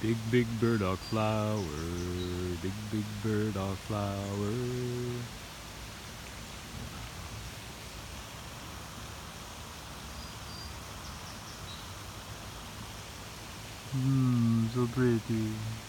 Big, big burdock flower, big, big burdock flower. Mmm, so pretty.